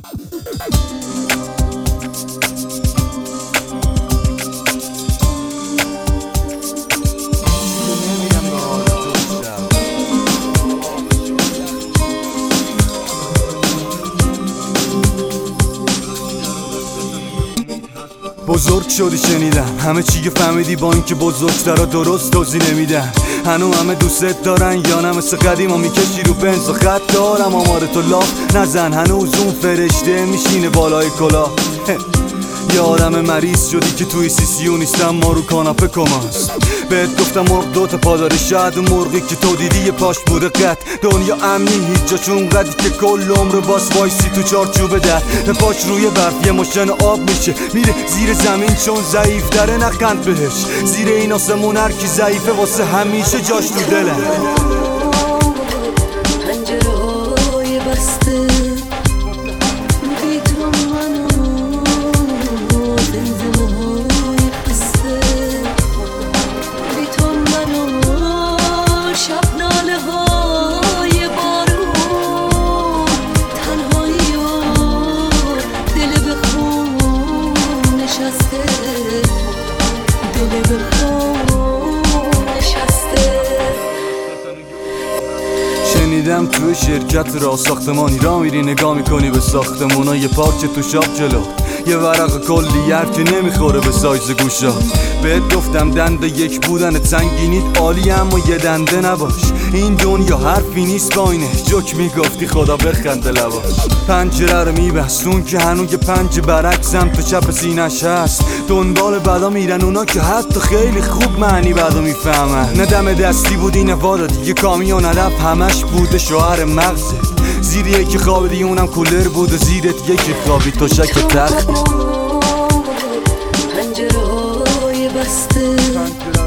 Thank you. بزرگ شدی شنیدم. همه چی فهمیدی با اینکه بزرگترا درست توضیح نمیدن هنو همه دوست دارن یا نه؟ مثل قدیما می‌کشی رو بنز و خط دارم. آمار تو لاف نزن. هنوز اون فرشته میشینه بالای کلا یارم مریض شدی که توی سی نیستم ما رو کاناپه کماست. بهت گفتم مرغ دوتا پاداره شاید اون مرغی که تو دیدی پاش بوده قد. دنیا امنی هیچ جا چون قدی که کل عمر باس وایسی تو چارچوبه در پاش روی برف یه مشن آب میشه میره زیر زمین چون ضعیف داره نخند بهش. زیر این آسمون هر کی ضعیفه واسه همیشه جاش تو دله شنیدم توی شرکت را. ساختمانی را میری نگاه می‌کنی به ساختمونا. یه پارچه تو شاب جلو. یه ورق کلیه که نمی‌خوره به سایز گوشا. بهت گفتم دنده یک بودن سنگینیت عالی اما یه دنده نباش. این دنیا حرفی نیست با اینه. جوک می‌گفتی خدا بخنده لباش پنجره رو میبستون که هنو یه پنج برعکسم تو چپ سینش هست. دنبال بدا میرن اونا که حتی خیلی خوب معنی بدا می‌فهمن. نه دم دستی بود این وادا دیگه کامیون علف همش بوده شوهر مغزه. زیر یکی خواب دیگه اونم کولر بود و زیرت یکی خوابی تو شک تخت بسته.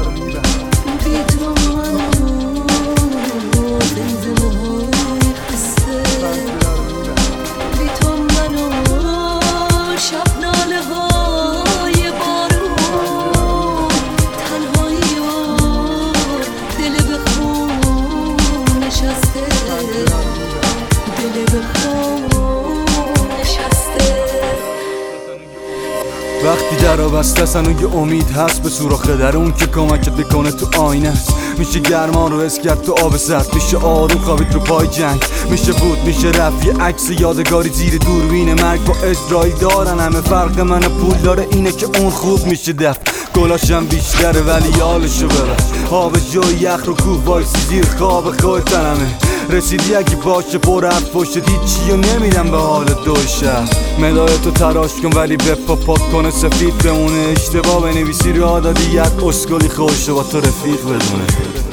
وقتی در بسته و یه امید هست. به سوراخ در اون که کمکت بکنه تو آینه است. میشه گرما رو حس کرد تو آب سرد. میشه آروم خوابید رو پای جنگ. میشه بود میشه رفت. یه عکس یادگاری زیر دوربین مرگ. با اسرائیل دارن همه فرق من پول داره. اینه که اون خوب میشه دفت. گلاشم بیشتره ولی یالشو ببر. آب جای یخ رو کوه وایسی زیر خواب خود تنمه رسیدی اگه باشه پر حرف پشت هیچی و نمیدم به حال دو شهر. مدای تراش کن ولی به پاک کنه سفید بمونه. اشتباه بنویسی رو عادادیت اسکلی خوش با تو رفیق بدونه.